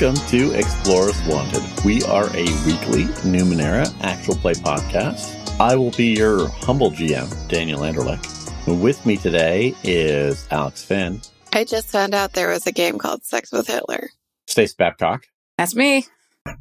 Welcome to Explorers Wanted. We are a weekly Numenera actual play podcast. I will be your humble GM, Daniel Anderlecht. With me today is Alex Finn, I just found out there was a game called Sex with Hitler. Stace Babcock, That's me.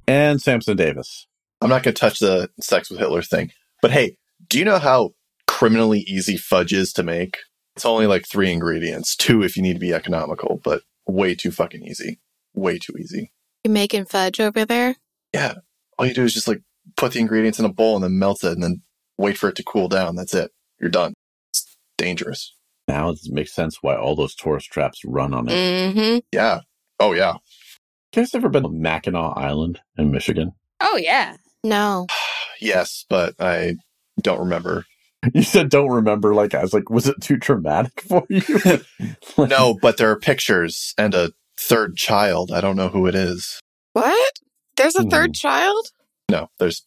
and Samson Davis. I'm not going to touch the sex with Hitler thing. But hey, do you know how criminally easy fudge is to make? It's only like three ingredients, two if you need to be economical, but way too fucking easy. Way too easy. You making fudge over there? Yeah. All you do is just like put the ingredients in a bowl and then melt it and then wait for it to cool down. That's it. You're done. It's dangerous. Now it makes sense why all those tourist traps run on it. Mm-hmm. Yeah. Oh, yeah. You guys ever been to Mackinac Island in Michigan? Oh yeah. No. Yes, but I don't remember. You said don't remember. Like I was like, was it too traumatic for you? Like, No, but there are pictures and a third child. I don't know who it is. What? There's a third mm-hmm. child? No, there's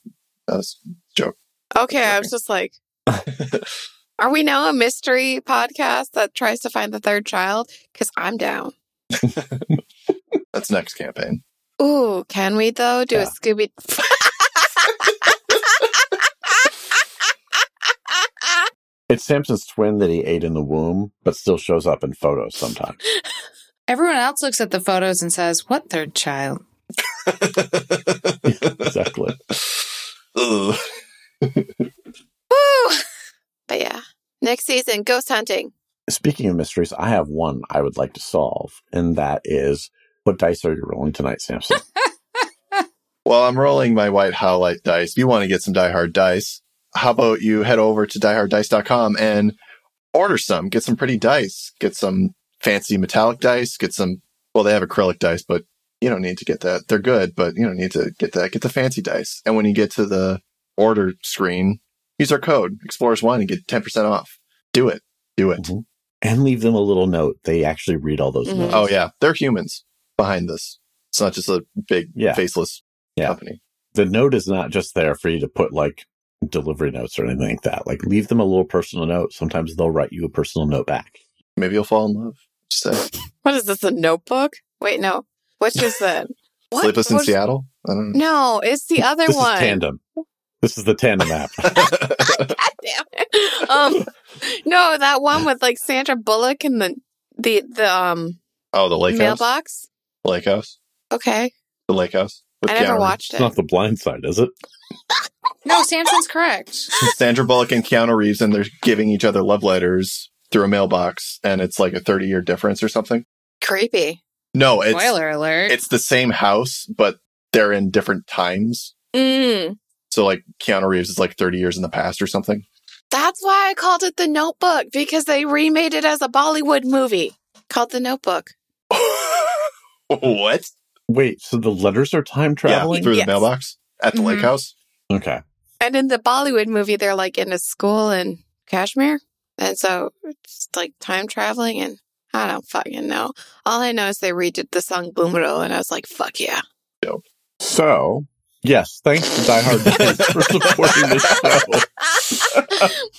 a joke. Okay, I was just like, are we now a mystery podcast that tries to find the third child? Because I'm down. That's next campaign. Ooh, can we though do Yeah. a Scooby? It's Samson's twin that he ate in the womb, but still shows up in photos sometimes. Everyone else looks at the photos and says, "What third child?" exactly. Woo! But yeah, next season, ghost hunting. Speaking of mysteries, I have one I would like to solve, and that is what dice are you rolling tonight, Samson? Well, I'm rolling my white howlite dice. If you want to get some Die Hard dice, how about you head over to dieharddice.com and order some, get some pretty dice, get some fancy metallic dice, get some, well, they have acrylic dice, but you don't need to get that. They're good, but you don't need to get that. Get the fancy dice. And when you get to the order screen, use our code Explorers1 and get 10% off. Do it. Do it. Mhm. and leave them a little note. They actually read all those Mhm. notes. Oh, yeah. They're humans behind this. It's not just a big Yeah. faceless Yeah. company. The note is not just there for you to put like delivery notes or anything like that. Like leave them a little personal note. Sometimes they'll write you a personal note back. Maybe you'll fall in love. Just say. What is this? A notebook? Wait, no. What's just that? What? Sleepless in What's- Seattle? I don't know. No, it's the other this one. is tandem. This is the tandem app. God damn it. Um, no, that one with like Sandra Bullock and the the the um oh, the lake house? mailbox. Lake house? Okay, The lake house? With I never Keanu Reeves. watched it's it. not the blind side, is it? No, Samson's correct. Sandra Bullock and Keanu Reeves, and they're giving each other love letters through a mailbox, and it's like a 30 year difference or something. Creepy. No, it's, Spoiler alert. it's the same house, but they're in different times. Mm, So, like, Keanu Reeves is like 30 years in the past or something. that's why I called it The Notebook because they remade it as a Bollywood movie called The Notebook. what? Wait, so the letters are time traveling? Yeah, through Yes. the mailbox at the lake Mhm. house. okay. And in the Bollywood movie, they're like in a school in Kashmir, and so it's like time traveling. And I don't fucking know. All I know is they redid the song Boomero, and I was like, "Fuck yeah!" So, yes, thanks to Die Hard for supporting the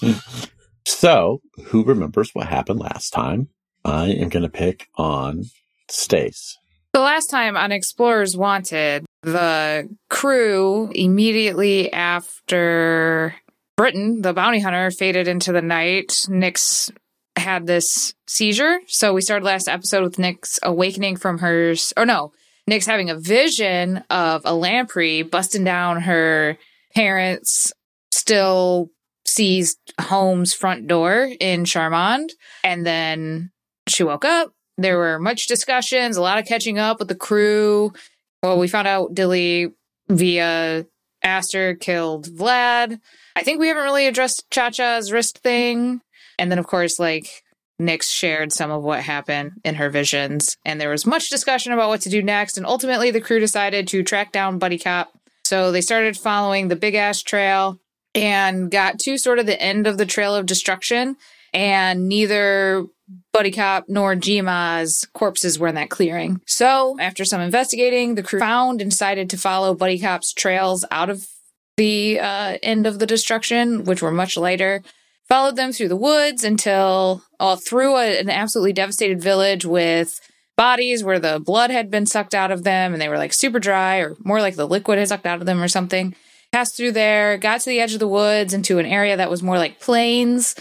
show. so, who remembers what happened last time? I am going to pick on Stace. The last time on Explorers Wanted, the crew immediately after Britain, the bounty hunter, faded into the night. Nick's had this seizure. So we started last episode with Nick's awakening from her, or no, Nick's having a vision of a lamprey busting down her parents' still seized home's front door in Charmond. And then she woke up. There were much discussions, a lot of catching up with the crew. Well, we found out Dilly via Aster killed Vlad. I think we haven't really addressed Cha Cha's wrist thing. And then, of course, like Nyx shared some of what happened in her visions. And there was much discussion about what to do next. And ultimately, the crew decided to track down Buddy Cop. So they started following the Big ass Trail and got to sort of the end of the Trail of Destruction. And neither Buddy Cop nor Jima's corpses were in that clearing. So, after some investigating, the crew found and decided to follow Buddy Cop's trails out of the uh, end of the destruction, which were much lighter. Followed them through the woods until, all through a, an absolutely devastated village with bodies where the blood had been sucked out of them and they were like super dry or more like the liquid had sucked out of them or something. Passed through there, got to the edge of the woods into an area that was more like plains.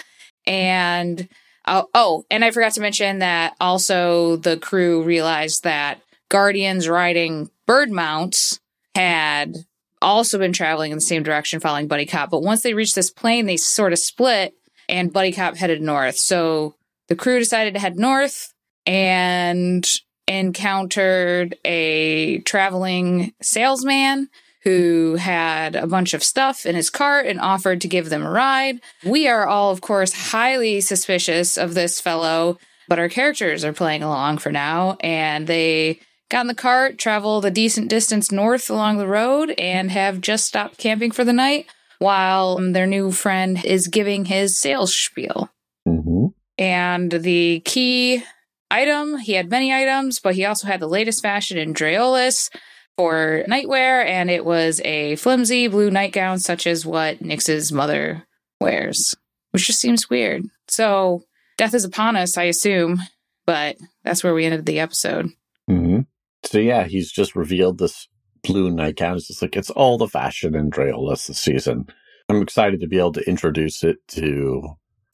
And oh, oh, and I forgot to mention that also the crew realized that guardians riding bird mounts had also been traveling in the same direction following Buddy Cop. But once they reached this plain, they sort of split and Buddy Cop headed north. So the crew decided to head north and encountered a traveling salesman who had a bunch of stuff in his cart and offered to give them a ride. We are all, of course, highly suspicious of this fellow, but our characters are playing along for now, and they got in the cart, traveled a decent distance north along the road, and have just stopped camping for the night while their new friend is giving his sales spiel. Mm-hmm. And the key item, he had many items, but he also had the latest fashion in Draolis for nightwear, and it was a flimsy blue nightgown, such as what Nix's mother wears, which just seems weird. So, death is upon us, I assume, but that's where we ended the episode. Mm-hmm. So yeah, he's just revealed this blue nightgown. It's just like it's all the fashion in Draolis this season. I'm excited to be able to introduce it to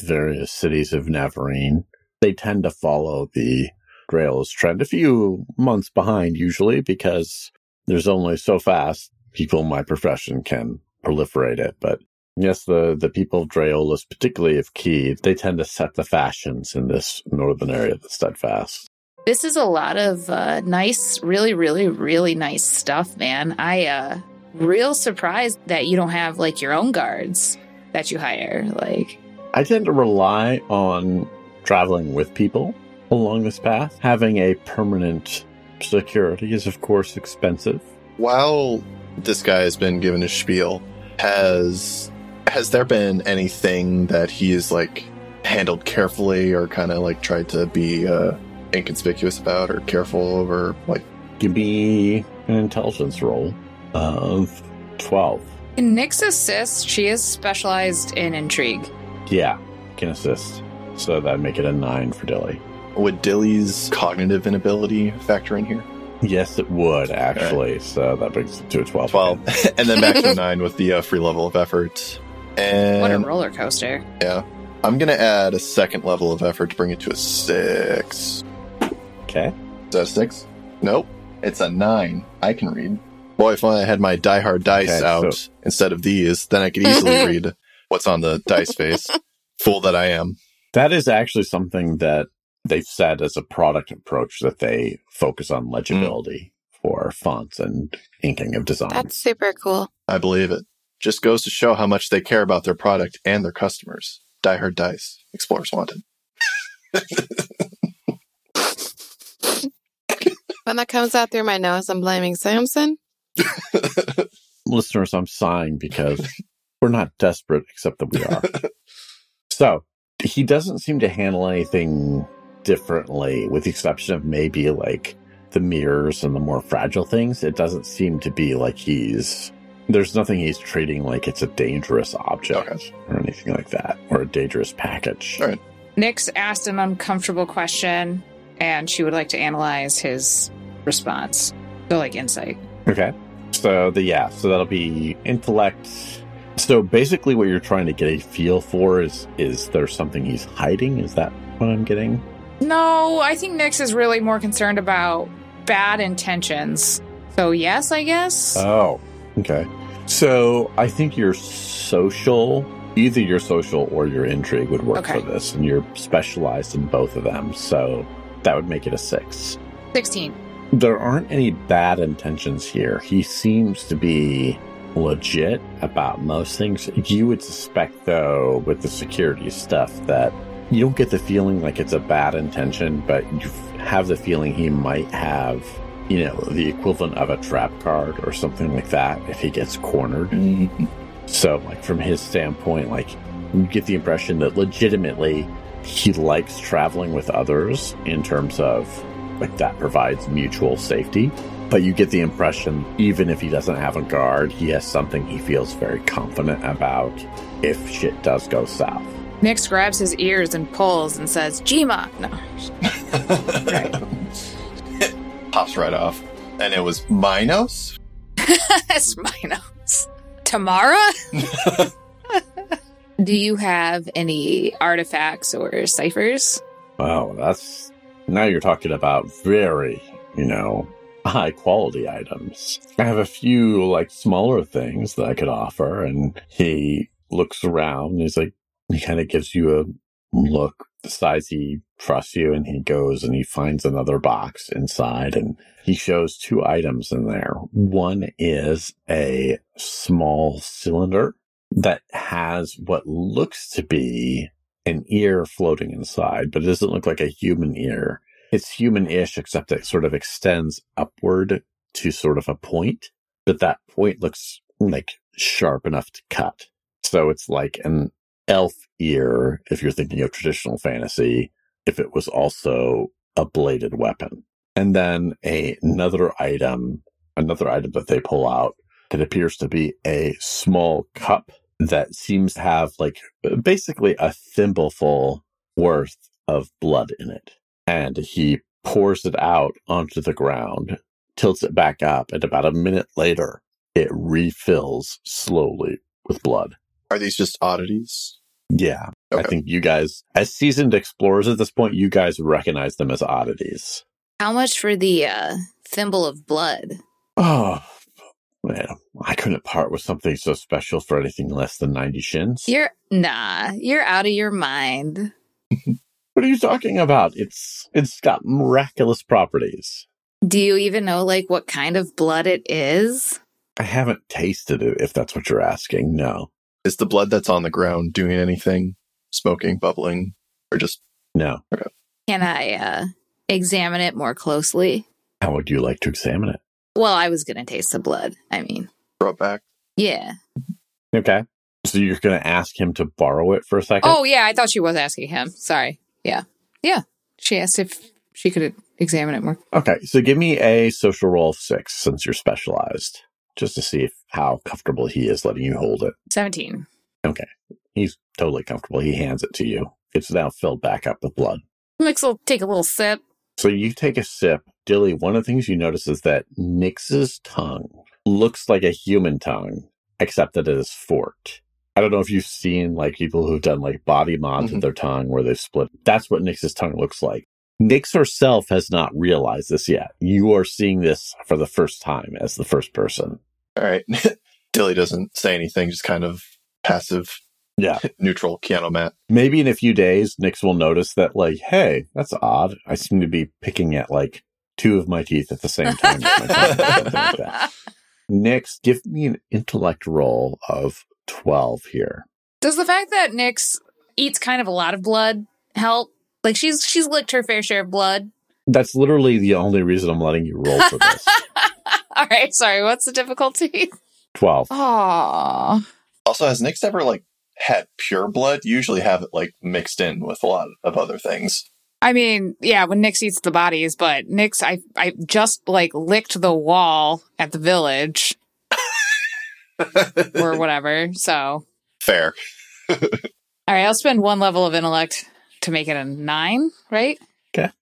various cities of Navarene. They tend to follow the Draolis trend a few months behind usually because there's only so fast people in my profession can proliferate it. But yes, the, the people of Draolis, particularly of Qi, they tend to set the fashions in this northern area of the Steadfast. This is a lot of uh, nice, really, really, really nice stuff, man. I uh real surprised that you don't have like your own guards that you hire. Like I tend to rely on traveling with people along this path. Having a permanent security is, of course, expensive. While this guy has been given a spiel, has has there been anything that he's like handled carefully or kind of like tried to be uh, inconspicuous about or careful over? Like, Give me an intelligence roll of 12. in Nyx assist, she is specialized in intrigue. Yeah, can assist. So that'd make it a 9 for Dilly. would Dilly's cognitive inability factor in here? Yes, it would, actually. So that brings it to a 12. Twelve, and then back to a nine with the uh, free level of effort. And What a roller coaster. Yeah. I'm going to add a second level of effort to bring it to a six. Okay. Is that a six? Nope. It's a nine. I can read. Boy, if only I had my Die Hard dice Okay, out so- instead of these, then I could easily read what's on the dice face. Fool that I am. That is actually something that they've said as a product approach that they focus on legibility for fonts and inking of designs. That's super cool. I believe it. Just goes to show how much they care about their product and their customers. Die Hard Dice. Explorers Wanted. When that comes out through my nose, I'm blaming Samson. Listeners, I'm sighing because we're not desperate, except that we are. so he doesn't seem to handle anything differently, with the exception of maybe like the mirrors and the more fragile things. It doesn't seem to be like he's. There's nothing he's treating like it's a dangerous object Okay. or anything like that, or a dangerous package. All right. Nyx asked an uncomfortable question, and she would like to analyze his response. So, like insight. Okay. So the yeah, so that'll be intellect. So basically what you're trying to get a feel for is is there something he's hiding? Is that what I'm getting? No, I think Nyx is really more concerned about bad intentions. So, yes, I guess. Oh. Okay. So I think your social either your social or your intrigue would work Okay. for this, and you're specialized in both of them, so that would make it a six. 16. There aren't any bad intentions here. He seems to be legit about most things. You would suspect, though, with the security stuff, that you don't get the feeling like it's a bad intention, but you have the feeling he might have, you know, the equivalent of a trap card or something like that if he gets cornered. Mm-hmm. So, like, from his standpoint, like, you get the impression that legitimately he likes traveling with others in terms of, like, that provides mutual safety. But you get the impression, even if he doesn't have a guard, he has something he feels very confident about if shit does go south. Nyx grabs his ears and pulls and says, Jima! No. right. pops right off. And it was Minos? That's my notes. Tamara? Do you have any artifacts or ciphers? Wow, that's now you're talking about very, you know, high quality items. I have a few like smaller things that I could offer, and he looks around. And he's like, he kind of gives you a look, decides he trusts you, and he goes and he finds another box inside, and he shows two items in there. One is a small cylinder that has what looks to be an ear floating inside, but it doesn't look like a human ear. It's human-ish, except it sort of extends upward to sort of a point, but that point looks like sharp enough to cut. So it's like an elf ear, if you're thinking of traditional fantasy, if it was also a bladed weapon. And then a, another item, another item that they pull out that appears to be a small cup that seems to have like basically a thimbleful worth of blood in it. And he pours it out onto the ground, tilts it back up, and about a minute later, it refills slowly with blood. Are these just oddities? Yeah. I think you guys, as seasoned explorers at this point, you guys recognize them as oddities. How much for the uh, thimble of blood? Oh, man. I couldn't part with something so special for anything less than 90 shins. You're nah, you're out of your mind. What are you talking about? It's It's got miraculous properties. Do you even know like what kind of blood it is? I haven't tasted it, if that's what you're asking. No. Is the blood that's on the ground doing anything? Smoking, bubbling, or just No. Okay. Can I uh, examine it more closely? How would you like to examine it? Well, I was gonna taste the blood. I mean, brought back? yeah. Okay. So you're going to ask him to borrow it for a second? Oh yeah, I thought she was asking him. Sorry. Yeah, yeah. She asked if she could examine it more. Okay, so give me a social roll of six since you're specialized, just to see if, how comfortable he is letting you hold it. Seventeen. Okay. He's totally comfortable. He hands it to you. It's now filled back up with blood. Nix will take a little sip. So you take a sip. Dilly, one of the things you notice is that Nix's tongue looks like a human tongue, except that it is forked. I don't know if you've seen like people who've done like body mods of Mhm. their tongue where they've split. That's what Nix's tongue looks like. Nix herself has not realized this yet. You are seeing this for the first time as the first person. All right. Dilly doesn't say anything, just kind of passive, Yeah. neutral piano mat. Maybe in a few days, Nix will notice that, like, hey, that's odd. I seem to be picking at like two of my teeth at the same time. with my tongue," or something like. Nix, give me an intellect roll of 12 here. Does the fact that nix eats kind of a lot of blood help? Like she's she's licked her fair share of blood. That's literally the only reason I'm letting you roll for this. All right, sorry. What's the difficulty? 12. Aww. Also, has Nix ever like had pure blood? Usually have it like mixed in with a lot of other things. I mean, yeah, when Nyx eats the bodies, but Nyx, I I just like licked the wall at the village or whatever. So, Fair. all right, I'll spend one level of intellect to make it a nine, right? Okay.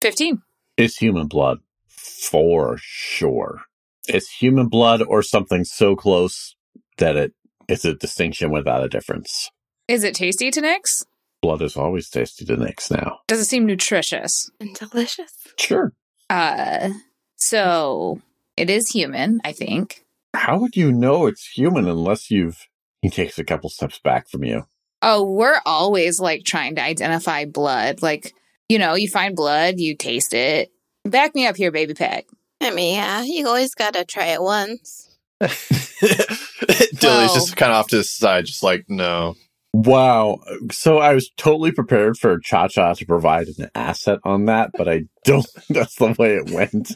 Fifteen. It's human blood. For sure. It's human blood or something so close that it it's a distinction without a difference. Is it tasty to Nyx? Blood is always tasty to Nix now. Does it seem nutritious? And delicious. Sure. Uh, so it is human, I think. How would you know it's human unless you've. He takes a couple steps back from you. Oh, we're always like trying to identify blood. Like, you know, you find blood, you taste it. Back me up here, baby pack. I mean, yeah, you always gotta try it once. Dilly's Well- just kind of off to the side, just like, no. Wow. So I was totally prepared for Cha Cha to provide an asset on that, but I don't think that's the way it went.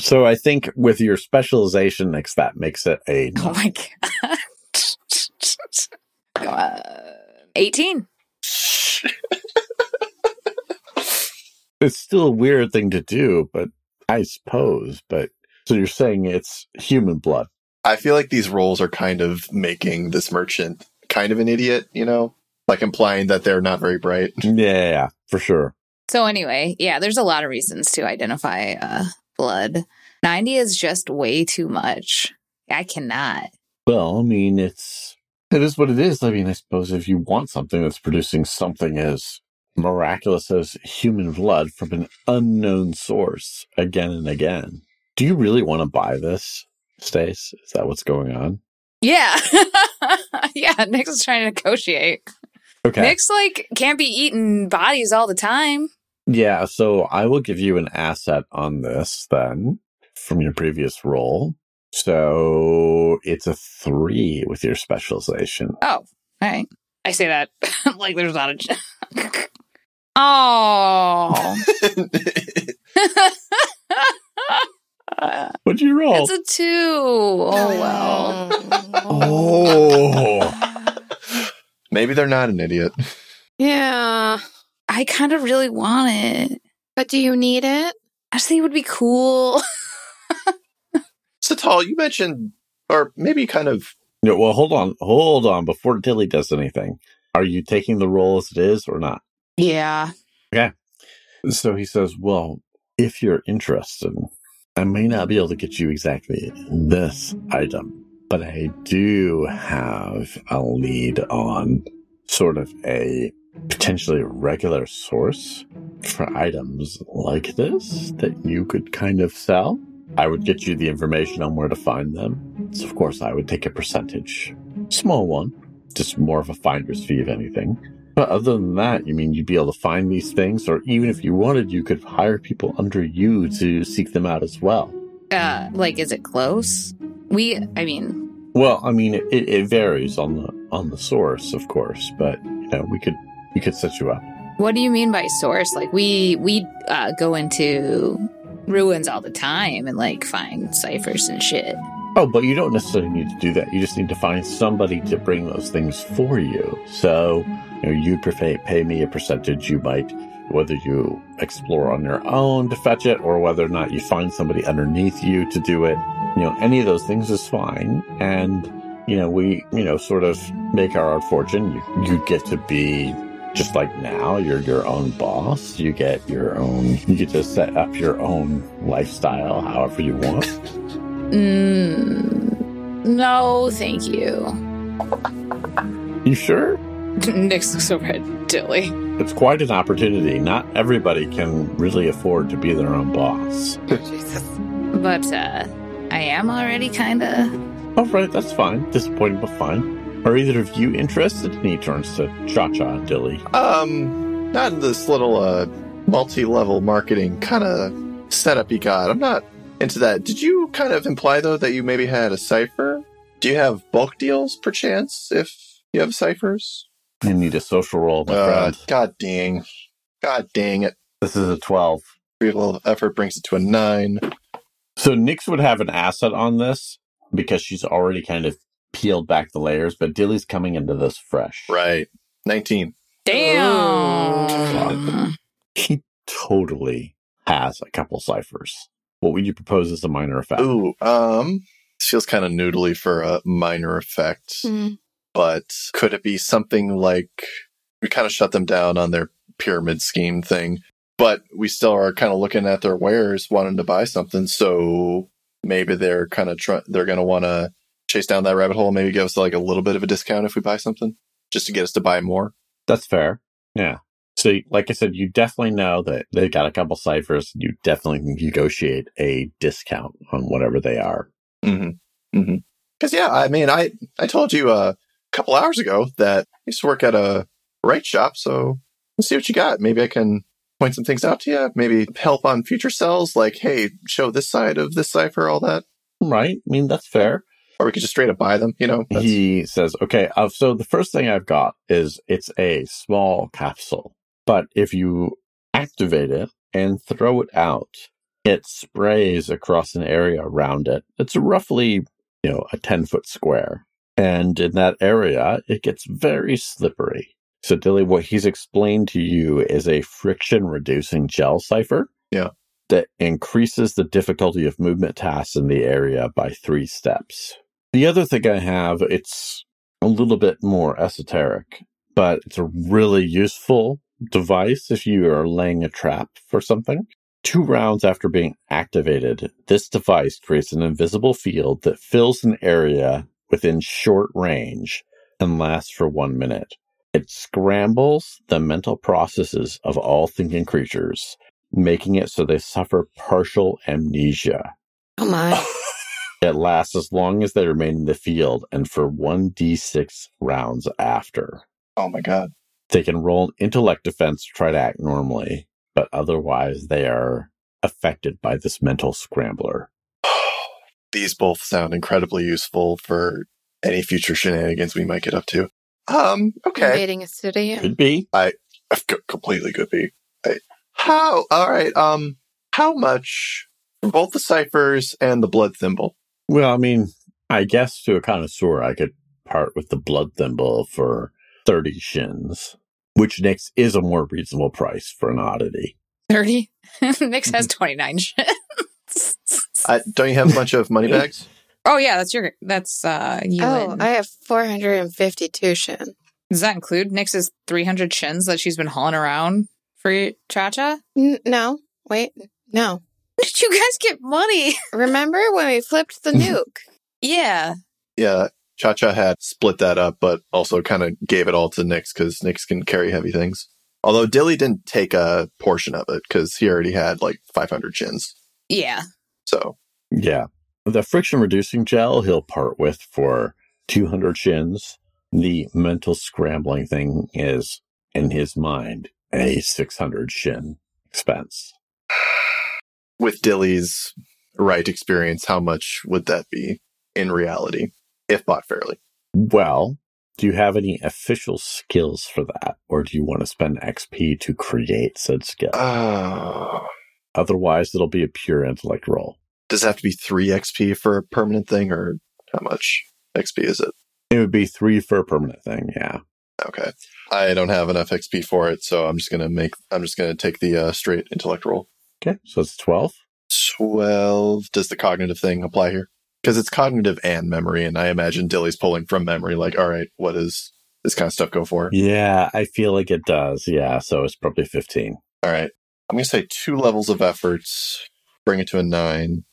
so I think with your specialization, Nix, that makes it a. Oh my god. uh, 18. It's still a weird thing to do, but I suppose. But so you're saying it's human blood. I feel like these rolls are kind of making this merchant kind of an idiot, you know? Like implying that they're not very bright. Yeah, for sure. So anyway, yeah, there's a lot of reasons to identify uh, blood. 90 is just way too much. I cannot. Well, I mean, it's it is what it is. I mean, I suppose if you want something that's producing something as miraculous as human blood from an unknown source again and again, do you really want to buy this, Stace? Is that what's going on? Yeah. yeah, Nick's is trying to negotiate. Okay. Nick's like can't be eating bodies all the time. Yeah, so I will give you an asset on this then from your previous roll. So it's a three with your specialization. Oh, all right. I say that like there's not a. oh. What'd you roll? it's a two. Oh well. oh. Maybe they're not an idiot. Yeah. I kind of really want it. But do you need it? I just think it would be cool. Satal, you mentioned, or maybe kind of, No, well, hold on. Hold on. Before Dilly does anything, are you taking the roll as it is or not? yeah. Okay. So he says, Well, if you're interested, I may not be able to get you exactly this item, but I do have a lead on sort of a potentially regular source for items like this that you could kind of sell. I would get you the information on where to find them. So of course, I would take a percentage, small one, just more of a finder's fee, if anything. But other than that, you mean you'd be able to find these things, or even if you wanted, you could hire people under you to seek them out as well. Uh, like, is it close? We, I mean, Well, I mean, it, it varies on the on the source, of course, but you know, we could we could set you up. what do you mean by source? Like, we we uh, go into ruins all the time and like find ciphers and shit. Oh, but you don't necessarily need to do that. You just need to find somebody to bring those things for you. So, you know, you pay, me a percentage. You might, whether you explore on your own to fetch it or whether or not you find somebody underneath you to do it. You know, any of those things is fine. And, you know, we, you know, sort of make our own fortune. You, you get to be just like now, you're your own boss. You get your own, you get to set up your own lifestyle however you want. Mm, no, thank you. You sure? Nick's looks over at Dilly. It's quite an opportunity. Not everybody can really afford to be their own boss. But uh, I am already kind of. All right, that's fine. Disappointing, but fine. Are either of you interested? And he turns to Cha Cha and Dilly. um, not in this little, uh, multi-level marketing kind of setup you got. I'm not into that. Did you kind of imply, though, that you maybe had a cipher? Do you have bulk deals, perchance, if you have ciphers? You need a social roll, my Uh, friend. God dang. God dang it. This is a 12. Real effort brings it to a nine. So Nyx would have an asset on this because she's already kind of peeled back the layers, but Dilly's coming into this fresh. Right. 19. Damn. He totally has a couple ciphers. What would you propose as a minor effect? Ooh, um, this feels kind of noodly for a minor effect, Mm. But could it be something like we kind of shut them down on their pyramid scheme thing, but we still are kind of looking at their wares, wanting to buy something, so maybe they're kind of try- they're going to want to chase down that rabbit hole, maybe give us like a little bit of a discount if we buy something, just to get us to buy more. That's fair. Yeah. So, like I said, you definitely know that they've got a couple ciphers. You definitely can negotiate a discount on whatever they are. Mm-hmm. Mm-hmm. Because yeah, I mean, I I told you uh, couple hours ago that I used to work at a right shop, so let's see what you got. Maybe I can point some things out to you. Maybe help on future sells, like hey, show this side of this cipher, all that. Right. I mean, that's fair. Or we could just straight up buy them. You know, That's- He says, okay, uh, so the first thing I've got is it's a small capsule, but if you activate it and throw it out, it sprays across an area around it. It's roughly, you know, a 10 foot square. And in that area, it gets very slippery. So Dilly, what he's explained to you is a friction reducing gel cipher. Yeah. That increases the difficulty of movement tasks in the area by three steps. The other thing I have, it's a little bit more esoteric, but it's a really useful device if you are laying a trap for something. Two rounds after being activated, this device creates an invisible field that fills an area within short range and lasts for one minute. It scrambles the mental processes of all thinking creatures, making it so they suffer partial amnesia. Oh my. It lasts as long as they remain in the field and for 1d6 rounds after. Oh my god. They can roll an intellect defense to try to act normally, but otherwise they are affected by this mental scrambler. These both sound incredibly useful for any future shenanigans we might get up to. Um, okay. Invading a city. Could be. C- completely could be. Right. How? All right. Um, how much for both the ciphers and the blood thimble? Well, I mean, I guess to a connoisseur, I could part with the blood thimble for 30 shins, which Nix is a more reasonable price for an oddity. 30. Nix has 29 shit. Uh, don't you have a bunch of money bags? oh, yeah, that's your, that's, uh, you. Oh, and- I have 452 shin. Does that include Nix's 300 shins that she's been hauling around for Cha Cha? N- no, wait, no. Did you guys get money? Remember when we flipped the nuke? Yeah. Yeah. Cha Cha had split that up, but also kind of gave it all to Nix because Nix can carry heavy things. Although Dilly didn't take a portion of it because he already had like 500 chins. Yeah. So, Yeah. The friction reducing gel he'll part with for 200 shins. The mental scrambling thing is, in his mind, a 600 shin expense. with Dilly's right experience, how much would that be in reality if bought fairly? Well, do you have any official skills for that? Or do you want to spend XP to create said skill? Oh. Otherwise, it'll be a pure intellect roll. Does it have to be 3 XP for a permanent thing, or how much XP is it? It would be three for a permanent thing, yeah. Okay. I don't have enough XP for it, so I'm just gonna make. I'm just gonna take the uh, straight intellect roll. Okay, so it's 12. Twelve. Does the cognitive thing apply here? Because it's cognitive and memory, and I imagine Dilly's pulling from memory. Like, all right, what does this kind of stuff go for? Yeah, I feel like it does. Yeah, so it's probably 15. All right. I'm gonna say two levels of efforts. Bring it to a nine.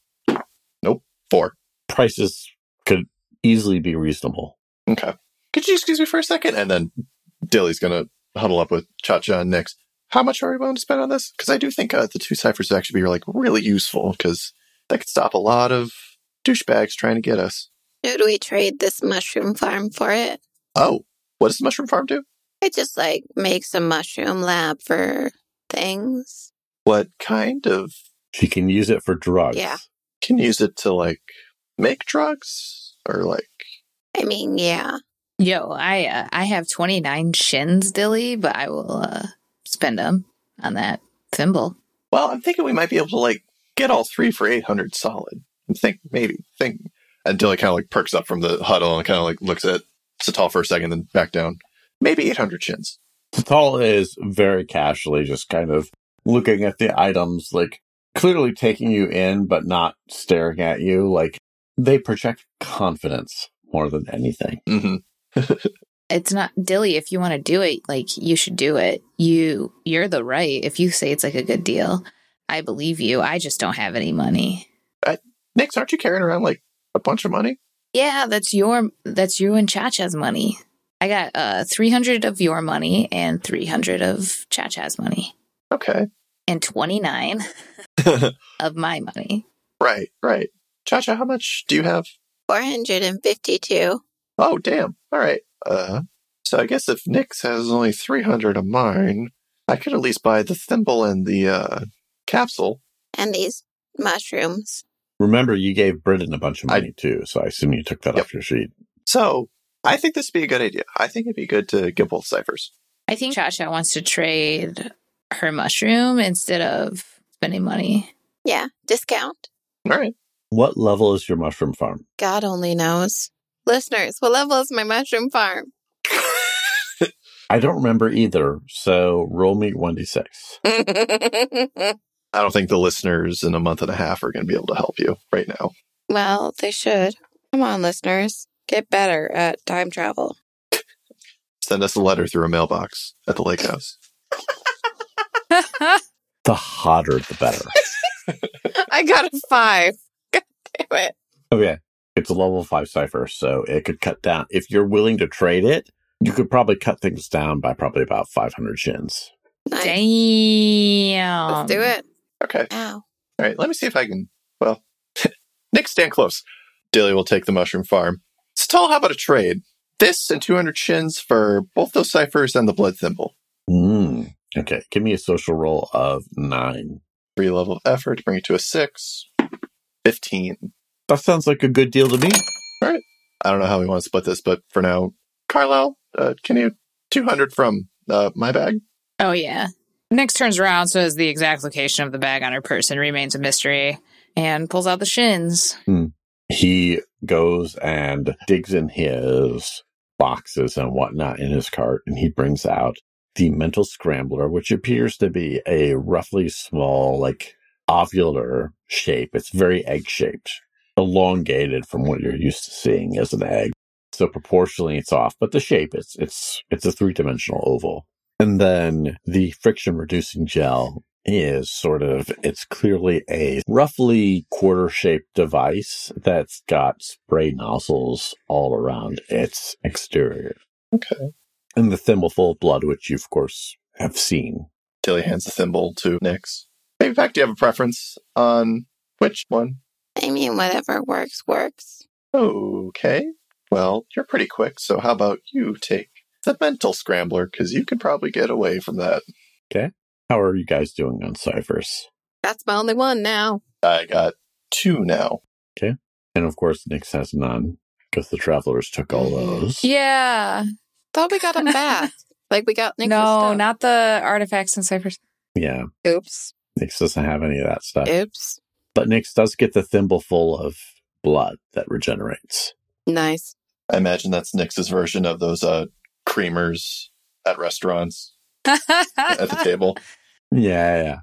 Nope. Four. Prices could easily be reasonable. Okay. Could you excuse me for a second? And then Dilly's gonna huddle up with Cha Cha and Nix. How much are we willing to spend on this? Because I do think uh, the two ciphers would actually be like really useful because that could stop a lot of douchebags trying to get us. Should we trade this mushroom farm for it? Oh, what does the mushroom farm do? It just like makes a mushroom lab for things. What kind of She can use it for drugs. Yeah. can use it to like make drugs or like I mean, yeah. Yo, I uh, I have 29 shins, Dilly, but I will uh, spend them on that thimble. Well, I'm thinking we might be able to like get all three for 800 solid. I think maybe think. And Dilly kind of like perks up from the huddle and kind of like looks at Satal for a second, then back down. Maybe 800 chins. Satal is very casually just kind of looking at the items, like clearly taking you in, but not staring at you. Like they project confidence more than anything. Mm-hmm. It's not Dilly. If you want to do it, like you should do it. You you're the right. If you say it's like a good deal, I believe you. I just don't have any money. Nix, aren't you carrying around like a bunch of money? Yeah, that's your that's you and Cha-Cha's money. I got uh 300 of your money and 300 of Cha-Cha's money Okay. and 29 of my money. right, right. Cha Cha, how much do you have? 452. Oh, damn. All right. Uh, so I guess if Nix has only 300 of mine, I could at least buy the thimble and the uh, capsule. And these mushrooms. Remember, you gave Britain a bunch of I- money too, so I assume you took that Yep. off your sheet. So I think this would be a good idea. I think it'd be good to get both ciphers. I think Cha-Cha wants to trade her mushroom instead of spending money. Yeah, discount. All right. What level is your mushroom farm? God only knows. Listeners, what level is my mushroom farm? I don't remember either, so roll me 1d6. I don't think the listeners in a month and a half are going to be able to help you right now. well, they should. Come on, listeners. Get better at time travel. Send us a letter through a mailbox at the lake house. The hotter, the better. I got a five. God damn it. Okay. It's a level five cipher, so it could cut down. If you're willing to trade it, you could probably cut things down by probably about 500 shins. Nice. Damn. Let's do it. Okay. Ow. All right. Let me see if I can. Well, Nick, stand close. Dilly will take the mushroom farm. Stall, how about a trade? This and 200 shins for both those ciphers and the blood thimble. Mm. Okay. Give me a social roll of nine. Three level of effort to bring it to a six. 15. That sounds like a good deal to me. All right. I don't know how we want to split this, but for now, Carlisle, uh, can you 200 from uh, my bag? Oh, yeah. Nix turns around, so as the exact location of the bag on her person remains a mystery, and pulls out the shins. He goes and digs in his boxes and whatnot in his cart, and he brings out the mental scrambler, which appears to be a roughly small, like ovular shape. It's very egg shaped, elongated from what you're used to seeing as an egg. So proportionally it's off, but the shape it's it's it's a three dimensional oval. And then the friction reducing gel is sort of, it's clearly a roughly quarter shaped device that's got spray nozzles all around its exterior. Okay. And the thimble full of blood, which you, of course, have seen. Dilly hands the thimble to Nix. In fact, do you have a preference on which one? I mean, whatever works, works. Okay. Well, you're pretty quick, so how about you take the mental scrambler, because you could probably get away from that. How are you guys doing on ciphers? That's my only one now. I got two now. Okay. And of course, Nix has none because the travelers took all those. Yeah. Thought we got them back. like we got Nick's no, stuff. not the artifacts and ciphers. Yeah, Oops. Nix doesn't have any of that stuff. Oops. But Nix does get the thimble full of blood that regenerates. Nice. I imagine that's Nix's version of those uh, creamers at restaurants at the table. Yeah, yeah.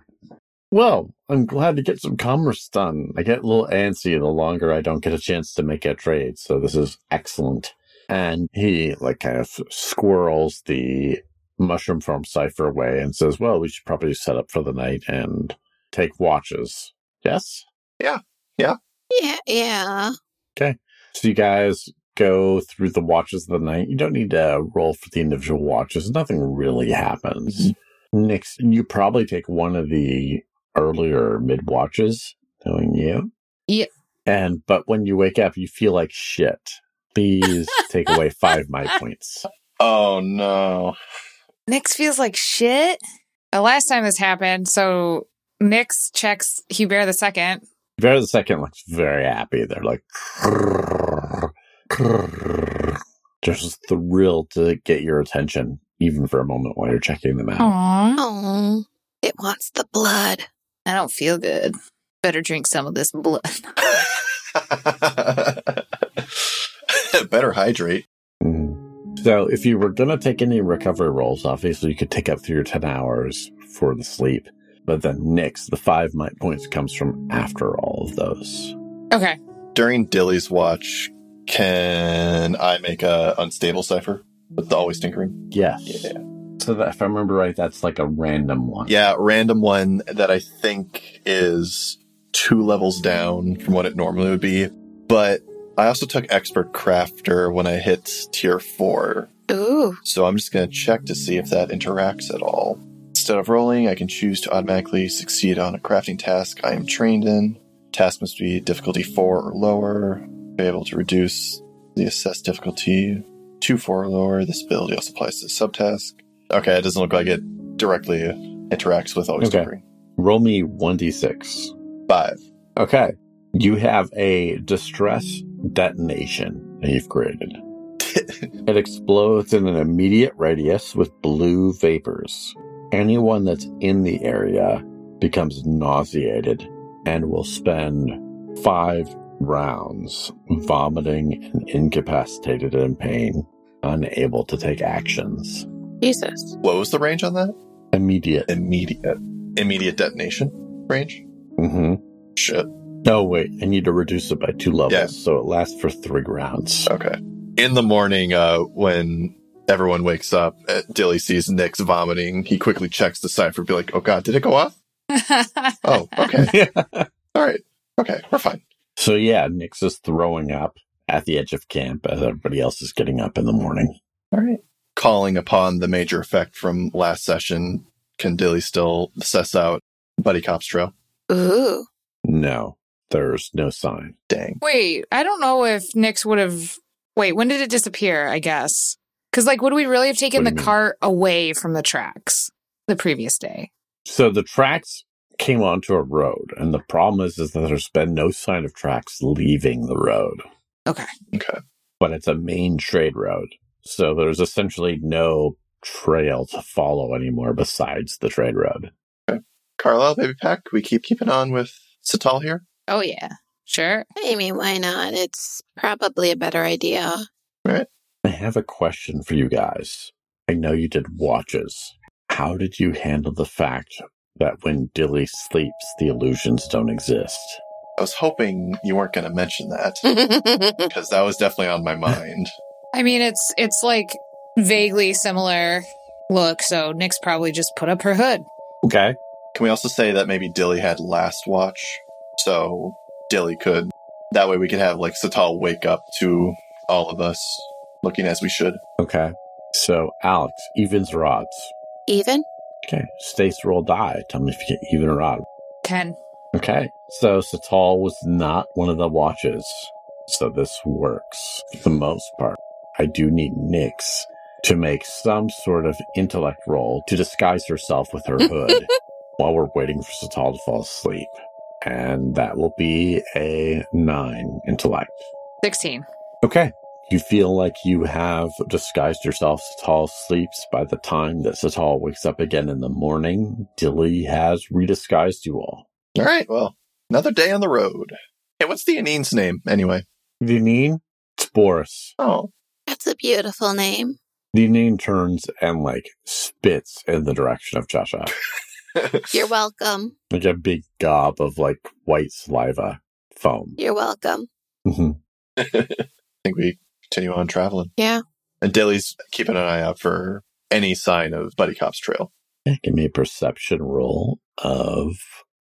Well, I'm glad to get some commerce done. I get a little antsy the longer I don't get a chance to make a trade, so this is excellent. And he, like, kind of squirrels the mushroom farm cipher away and says, Well, we should probably set up for the night and take watches. Yes? Yeah, yeah. Yeah. Yeah. Okay. So you guys go through the watches of the night. You don't need to roll for the individual watches. Nothing really happens. Mm-hmm. Next, you probably take one of the earlier mid watches, knowing you. Yep. And but when you wake up, you feel like shit. Please take away five might points. Oh no. Nix feels like shit. The last time this happened, so Nix checks Hubert the second. Hubert the second looks very happy. They're like just thrilled to get your attention, even for a moment while you're checking them out. Aww. Oh, it wants the blood. I don't feel good. Better drink some of this blood. Better hydrate. Mm. So, if you were going to take any recovery rolls, obviously you could take up through your 10 hours for the sleep. But then, Nix, the five might points comes from after all of those. Okay. During Dilly's watch, can I make a unstable cipher with the always tinkering? Yes. Yeah. So, that, if I remember right, that's like a random one. Yeah, random one that I think is two levels down from what it normally would be. But I also took expert crafter when I hit tier four. Ooh. So I'm just going to check to see if that interacts at all. Instead of rolling, I can choose to automatically succeed on a crafting task I am trained in. Task must be difficulty 4 or lower. Be able to reduce the assessed difficulty to 4 or lower. This ability also applies to the subtask. Okay, it doesn't look like it directly interacts with always Okay. tinkering. Roll me 1d6. 5. Okay. You have a distress detonation that you've created. It explodes in an immediate radius with blue vapors. Anyone that's in the area becomes nauseated and will spend five rounds vomiting and incapacitated in pain, unable to take actions. Jesus. What was the range on that? Immediate. Immediate. Immediate detonation range? Mm-hmm. Shit. Oh, wait. I need to reduce it by two levels. Yeah. So it lasts for three rounds. Okay. In the morning, uh, when Everyone wakes up. Uh, Dilly sees Nix vomiting. He quickly checks the cipher, be like, oh God, did it go off? Oh, okay. All right. Okay, we're fine. So yeah, Nix is throwing up at the edge of camp as everybody else is getting up in the morning. All right. Calling upon the major effect from last session, can Dilly still assess out Buddy Cop's trail? Ooh. No, there's no sign. Dang. Wait, I don't know if Nix would have. Wait, when did it disappear? I guess. Because, like, would we really have taken the do mean? cart away from the tracks the previous day? So the tracks came onto a road, and the problem is, is that there's been no sign of tracks leaving the road, Okay. Okay. but it's a main trade road. So there's essentially no trail to follow anymore besides the trade road. Okay. Carlisle, Baby Pack, we keep keeping on with Satal here. Oh, yeah. Sure. I mean, why not? It's probably a better idea. Right. I have a question for you guys. I know you did watches. How did you handle the fact that when Dilly sleeps, the illusions don't exist? I was hoping you weren't going to mention that because that was definitely on my mind. I mean, it's it's like vaguely similar look, so Nix probably just put up her hood. Okay. Can we also say that maybe Dilly had last watch? So Dilly could, that way we could have like Satal wake up to all of us looking as we should. Okay. So, Alex, evens or odds? Even? Okay. Stace roll die. Tell me if you get even or odd. Ten. Okay. So, Satal was not one of the watches. So, this works for the most part. I do need Nix to make some sort of intellect roll to disguise herself with her hood while we're waiting for Satal to fall asleep. And that will be a nine intellect. Sixteen. Okay. You feel like you have disguised yourself. Satal sleeps. By the time that Satal wakes up again in the morning, Dilly has redisguised you all. All right. Well, another day on the road. Hey, what's the aneen's name anyway? Dineen, it's Boris. Oh, That's a beautiful name. Dineen turns and like spits in the direction of Jasha. You're welcome. like a big gob of like white saliva foam. You're welcome. hmm I think we continue on traveling. Yeah. And Dilly's keeping an eye out for any sign of Buddy Cop's trail. Give me a perception roll of,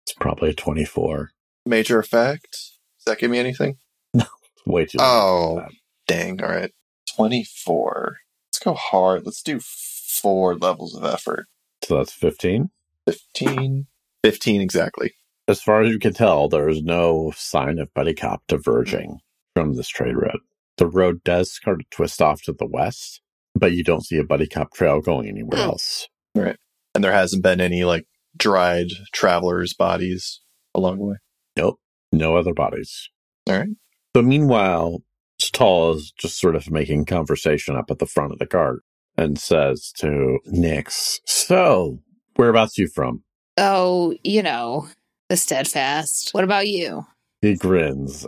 it's probably a 24. Major effect. Does that give me anything? No, it's way too Oh, bad. dang. All right. 24. Let's go hard. Let's do four levels of effort. So that's 15. 15. 15 exactly. As far as you can tell, there is no sign of Buddy Cop diverging hmm. from this trade road. The road does sort of twist off to the west, but you don't see a Buddy Cop trail going anywhere hmm. else. Right. And there hasn't been any like dried travelers' bodies along the way. Nope. No other bodies. All right. So meanwhile, Stahl is just sort of making conversation up at the front of the cart and says to Nix, So, whereabouts you from? Oh, you know, the steadfast. What about you? He grins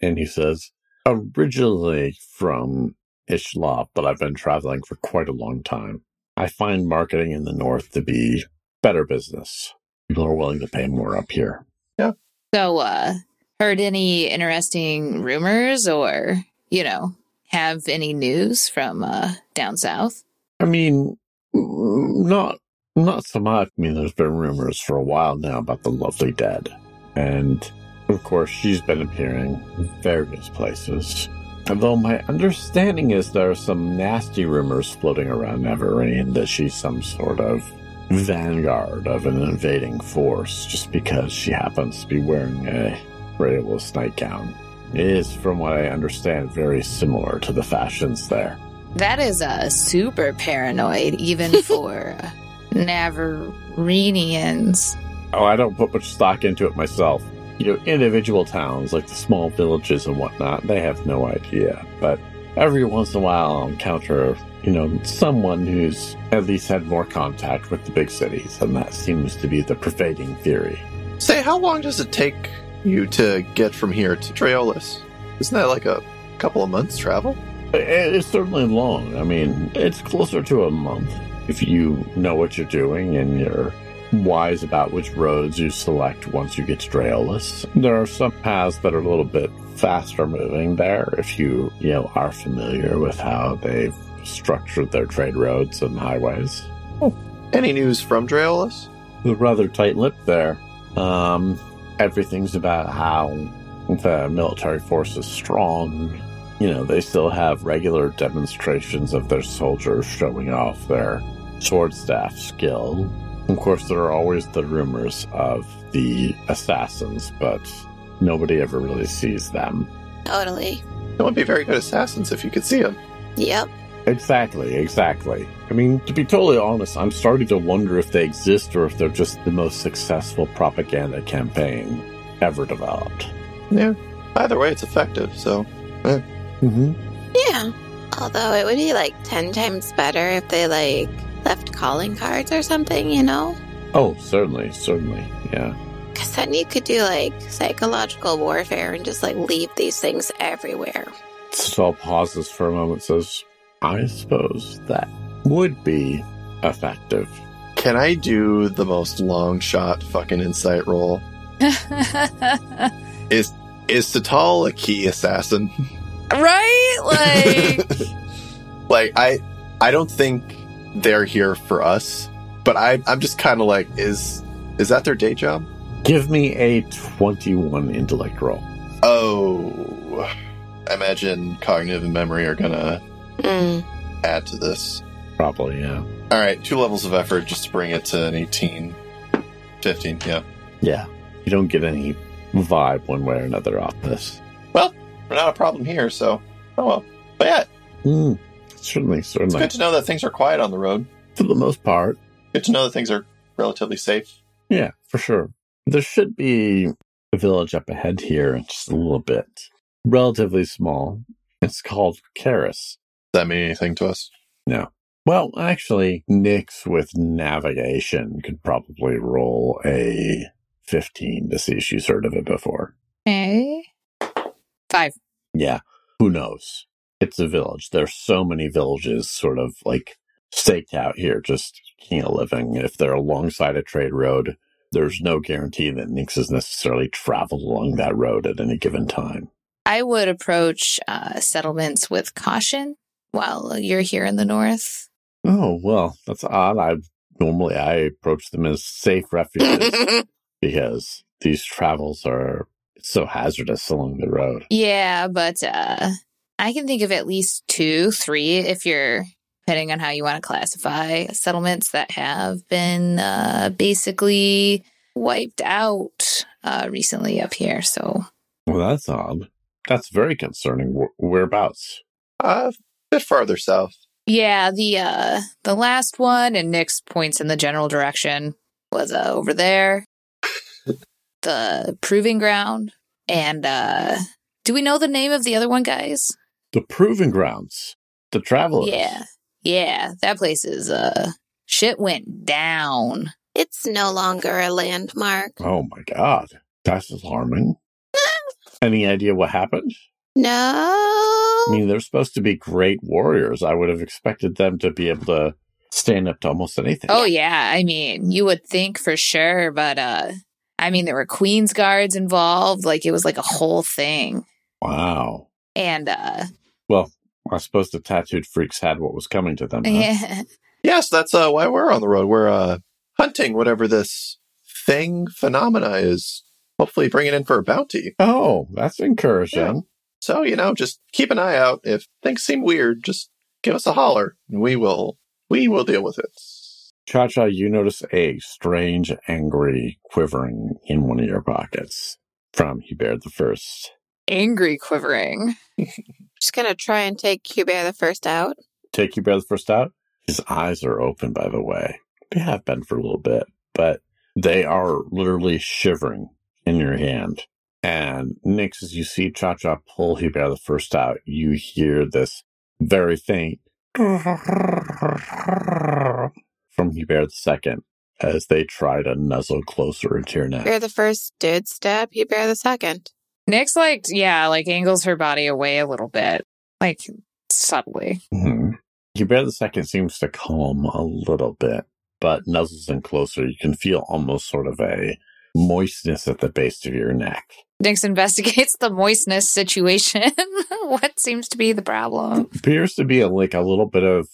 and he says, Originally from Ishlav, but I've been traveling for quite a long time. I find marketing in the north to be better business. People are willing to pay more up here. Yeah. So, uh, heard any interesting rumors or, you know, have any news from uh down south? I mean, not not so much. I mean, there's been rumors for a while now about the lovely dead, and of course, she's been appearing in various places. Although my understanding is there are some nasty rumors floating around Navarene that she's some sort of vanguard of an invading force just because she happens to be wearing a Rayless nightgown. It is, from what I understand, very similar to the fashions there. That is uh super paranoid even for Navarinians. Oh, I don't put much stock into it myself. You know, individual towns like the small villages and whatnot, they have no idea. But every once in a while, I'll encounter, you know, someone who's at least had more contact with the big cities, and that seems to be the pervading theory. Say, how long does it take you to get from here to Draolis? Isn't that like a couple of months travel? It's certainly long. I mean, it's closer to a month if you know what you're doing and you're wise about which roads you select once you get to Draolis. There are some paths that are a little bit faster moving there if you, you know, are familiar with how they've structured their trade roads and highways. Any news from Draolis? They're rather tight-lipped there. Um, everything's about how the military force is strong. You know, they still have regular demonstrations of their soldiers showing off their sword staff skill. Of course, there are always the rumors of the assassins, but nobody ever really sees them. Totally. They would be very good assassins if you could see them. Yep. Exactly, exactly. I mean, to be totally honest, I'm starting to wonder if they exist or if they're just the most successful propaganda campaign ever developed. Yeah. Either way, it's effective. So Mm-hmm. Yeah. Although it would be like 10 times better if they like left calling cards or something, you know? Oh, certainly, certainly, yeah. Because then you could do like psychological warfare and just like leave these things everywhere. Saul pauses for a moment, says, I suppose that would be effective. can I do the most long shot fucking insight roll? Is is Satal a key assassin? right? Like, like I I don't think they're here for us, but I I'm just kind of like is is that their day job? Give me a 21 intellect roll. Oh, I imagine cognitive and memory are gonna Mm. add to this. Probably, yeah. All right, two levels of effort just to bring it to an 18, 15. Yeah, Yeah. You don't get any vibe one way or another off this. Well, we're not a problem here, so oh well. But yeah, Mm, certainly, it's certainly. good to know that things are quiet on the road. For the most part, Good to know that things are relatively safe. yeah, for sure. There should be a village up ahead here, just a little bit. Relatively small. It's called Karis. Does that mean anything to us? No. Well, actually, Nix with navigation could probably roll a 15 to see if she's heard of it before. okay. Five. Yeah, who knows? It's a village. There's so many villages sort of like staked out here, just making a living. If they're alongside a trade road, there's no guarantee that Nix has necessarily traveled along that road at any given time. I would approach uh, settlements with caution while you're here in the north. Oh, well, that's odd. I normally I approach them as safe refuges because these travels are so hazardous along the road. Yeah, but uh, I can think of at least two, three, if you're depending on how you want to classify settlements that have been uh, basically wiped out uh, recently up here. So Well, that's odd. That's very concerning. Whereabouts? Uh, a bit farther south. yeah, the uh, the last one, and Nix points in the general direction was uh, over there, the proving ground, and uh, do we know the name of the other one, guys? The proving grounds. The travelers. Yeah. Yeah. That place is uh shit went down. it's no longer a landmark. Oh my god. That's alarming. Any idea what happened? No. I mean, they're supposed to be great warriors. I would have expected them to be able to stand up to almost anything. Oh yeah, I mean, you would think for sure, but uh I mean there were Queen's guards involved, like it was like a whole thing. Wow. And uh Well, I suppose the tattooed freaks had what was coming to them. huh? yeah. Yes, that's uh, why we're on the road. We're uh, hunting whatever this thing phenomena is. Hopefully, bringing in for a bounty. Oh, that's encouraging. So you know, just keep an eye out. If things seem weird, just give us a holler, and we will we will deal with it. Cha Cha, you notice a strange, angry quivering in one of your pockets from Hubert the First. Angry quivering. Just gonna try and take Hubert the first out. Take Hubert the First out. His eyes are open, by the way. They have been for a little bit, but they are literally shivering in your hand. And Nix, as you see Cha Cha pull Hubert the First out, you hear this very faint from Hubert the Second as they try to nuzzle closer into your neck. Hubert the first did stab Hubert the second. Nick's like, yeah, like angles her body away a little bit. Like subtly. Mm-hmm. Hubert the Second seems to calm a little bit, but nuzzles in closer. You can feel almost sort of a moistness at the base of your neck. Nix investigates the moistness situation. what seems to be the problem? Appears to be a, like a little bit of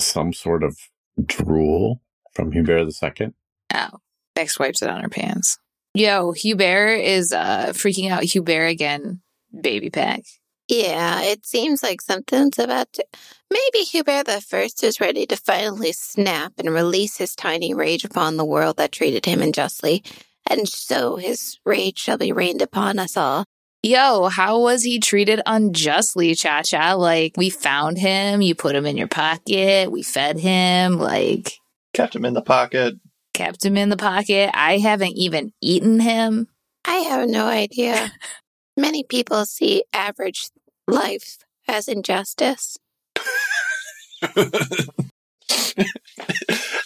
some sort of drool from Hubert the Second. Oh, Bex wipes it on her pants. Yo, Hubert is uh freaking out. Hubert again, baby pack. Yeah, it seems like something's about to. Maybe Hubert the First is ready to finally snap and release his tiny rage upon the world that treated him unjustly, and so his rage shall be rained upon us all. Yo, how was he treated unjustly, Cha Cha? Like, we found him, you put him in your pocket, we fed him, like, Kept him in the pocket. Kept him in the pocket. I haven't even eaten him. I have no idea. Many people see average life as injustice.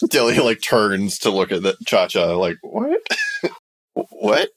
Dilly like turns to look at the Cha Cha like, what? what?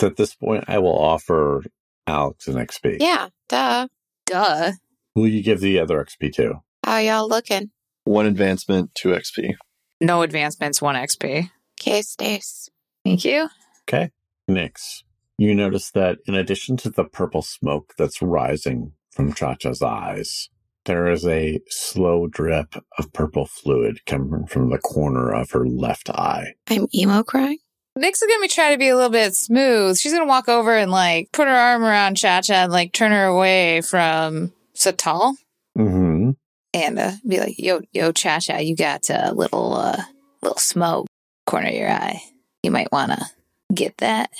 At this point, I will offer Alex an XP. Yeah, duh. Duh. Who will you give the other XP to? How y'all looking? One advancement, two XP. No advancements, 1 XP. Okay, Stace. Thank you. Okay. Nix, you notice that in addition to the purple smoke that's rising from Cha Cha's eyes, there is a slow drip of purple fluid coming from the corner of her left eye. I'm emo crying. Nix is gonna be trying to be a little bit smooth. She's gonna walk over and like put her arm around Cha Cha and like turn her away from Satal Mm-hmm. And uh, be like, "Yo, yo, Cha Cha, you got a little, uh, little smoke corner of your eye. You might wanna get that."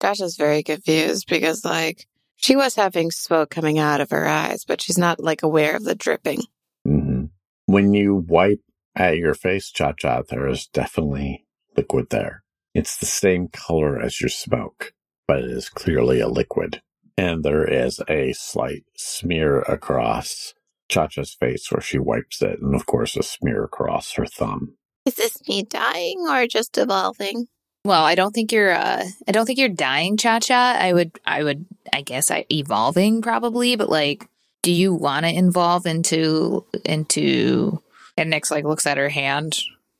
Dasha's very confused because, like, she was having smoke coming out of her eyes, but she's not, like, aware of the dripping. Mm-hmm. When you wipe at your face, Cha Cha, there is definitely liquid there. It's the same color as your smoke, but it is clearly a liquid. And there is a slight smear across Cha Cha's face where she wipes it, and of course, a smear across her thumb. Is this me dying or just evolving? Well, I don't think you're. Uh, I don't think you're dying, Cha Cha. I would. I would. I guess I evolving probably, but like, do you want to evolve into into? And Nix like looks at her hand,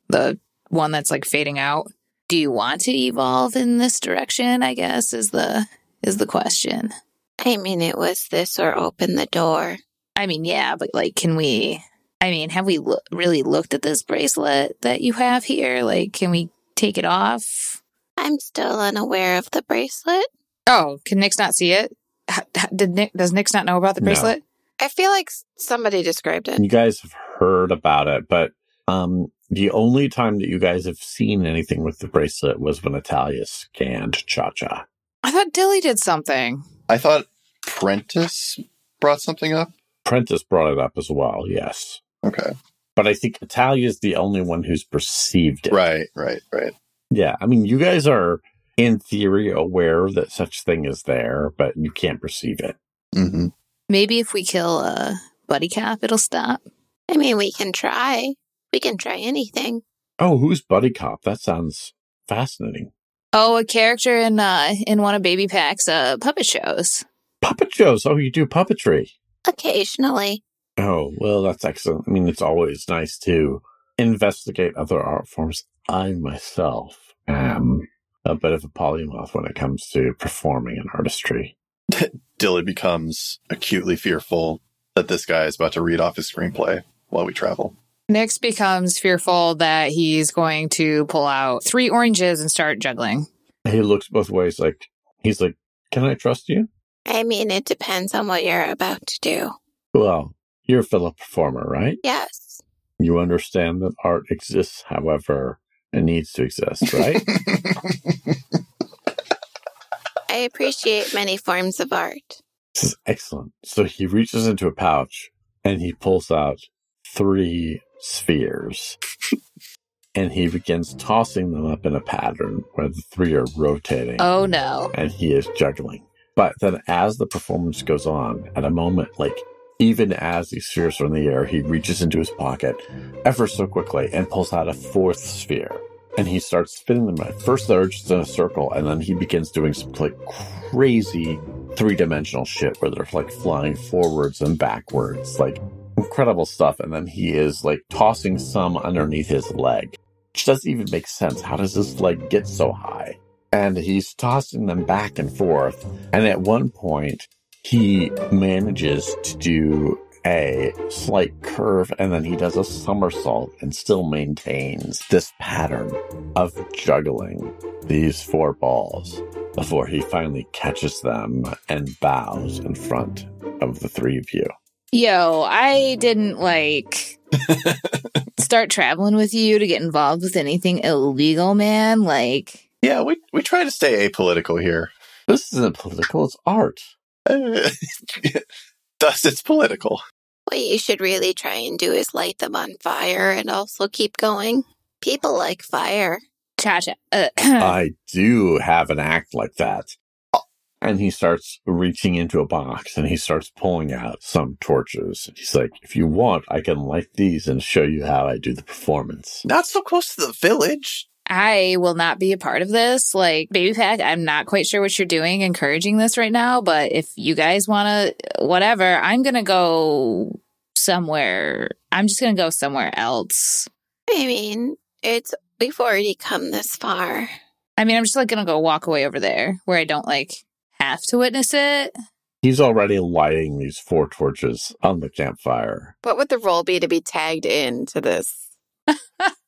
the one that's like fading out. Do you want to evolve in this direction? I guess is the is the question. I mean, it was this or open the door. I mean, yeah, but like, can we? I mean, have we lo- really looked at this bracelet that you have here? Like, can we take it off? I'm still unaware of the bracelet. Oh, can Nix not see it? H- h- Did Nick? Does Nix not know about the No. bracelet? I feel like somebody described it. You guys have heard about it, but um, the only time that you guys have seen anything with the bracelet was when Natalia scanned Cha Cha. I thought Dilly did something. I thought Prentice brought something up. Prentice brought it up as well, yes. Okay. But I think Natalia is the only one who's perceived it. Right, right, right. Yeah, I mean, you guys are in theory aware that such thing is there, but you can't perceive it. Mm-hmm. Maybe if we kill a buddy cop, it'll stop. I mean, we can try. We can try anything. Oh, who's Buddy Cop? That sounds fascinating. Oh, a character in uh in one of Baby Pack's uh puppet shows. Puppet shows. Oh, you do puppetry. Occasionally. Oh, well, that's excellent. I mean, it's always nice to investigate other art forms. I myself am a bit of a polymath when it comes to performing and artistry. Dilly becomes acutely fearful that this guy is about to read off his screenplay while we travel. Nix becomes fearful that he's going to pull out three oranges and start juggling. He looks both ways like, he's like, can I trust you? I mean, it depends on what you're about to do. Well, you're a fellow performer, right? Yes. You understand that art exists, however, it needs to exist, right? I appreciate many forms of art. This is excellent. So he reaches into a pouch and he pulls out three spheres. and he begins tossing them up in a pattern where the three are rotating Oh no. and he is juggling. But then as the performance goes on, at a moment like even as these spheres are in the air, he reaches into his pocket ever so quickly and pulls out a fourth sphere. And he starts spinning them. At first, they're just in a circle, and then he begins doing some like crazy three dimensional shit where they're like flying forwards and backwards, like incredible stuff. And then he is like tossing some underneath his leg, which doesn't even make sense. How does this leg get so high? And he's tossing them back and forth. And at one point, he manages to do a slight curve and then he does a somersault and still maintains this pattern of juggling these four balls before he finally catches them and bows in front of the three of you. Yo, I didn't like start traveling with you to get involved with anything illegal, man. Like, Yeah, we we try to stay apolitical here. This isn't political, it's art. Thus, it's political. What you should really try and do is light them on fire and also keep going. People like fire. cha cha. Uh, I do have an act like that. And he starts reaching into a box and he starts pulling out some torches. He's like, if you want, I can light these and show you how I do the performance. Not so close to the village. I will not be a part of this. Like, Baby Pack, I'm not quite sure what you're doing encouraging this right now, but if you guys want to, whatever, I'm going to go somewhere. I'm just going to go somewhere else. I mean, it's we've already come this far. I mean, I'm just like going to go walk away over there where I don't like have to witness it. He's already lighting these four torches on the campfire. What would the role be to be tagged into this?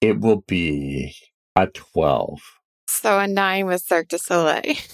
It will be a 12. So a nine with Cirque du Soleil.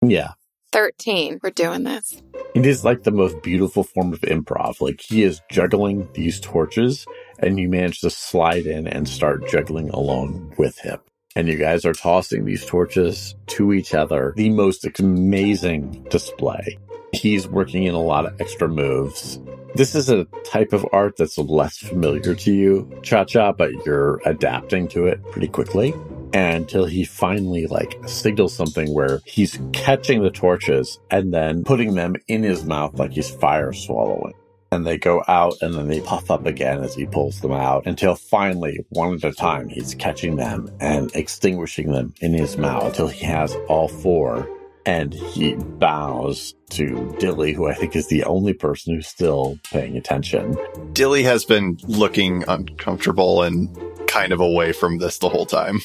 Yeah. 13. We're doing this. It is like the most beautiful form of improv. Like he is juggling these torches and you manage to slide in and start juggling along with him. And you guys are tossing these torches to each other. The most amazing display. He's working in a lot of extra moves. This is a type of art that's less familiar to you, Cha Cha, but you're adapting to it pretty quickly until he finally like signals something where he's catching the torches and then putting them in his mouth like he's fire swallowing. And they go out and then they puff up again as he pulls them out until finally, one at a time, he's catching them and extinguishing them in his mouth until he has all four. And he bows to Dilly, who I think is the only person who's still paying attention. Dilly has been looking uncomfortable and kind of away from this the whole time.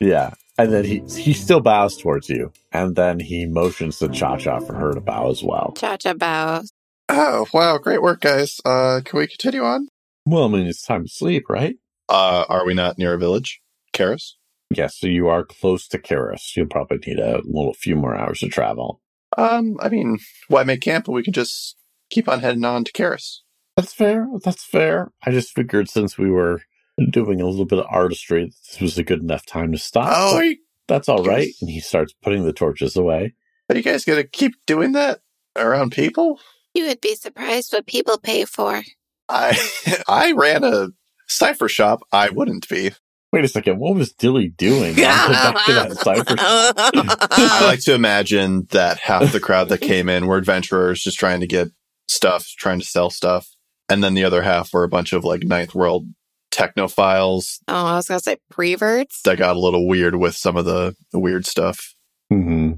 Yeah. And then he he still bows towards you. And then he motions to Cha Cha for her to bow as well. Cha cha bows. Oh, wow. Great work, guys. Uh, can we continue on? Well, I mean, it's time to sleep, right? Uh, are we not near a village? Karis? Yes, so you are close to Karis. You'll probably need a little few more hours to travel. Um, I mean, why make camp when we can just keep on heading on to Karis? That's fair. That's fair. I just figured since we were doing a little bit of artistry, this was a good enough time to stop. Oh, you, that's all right. And he starts putting the torches away. are you guys gonna keep doing that around people? You would be surprised what people pay for. I I ran a cipher shop. I wouldn't be. Wait a second. What was Dilly doing? I'll back to that cipher. I like to imagine that half the crowd that came in were adventurers just trying to get stuff, trying to sell stuff. And then the other half were a bunch of like ninth world technophiles Oh, I was gonna say preverts. that got a little weird with some of the, the weird stuff. hmm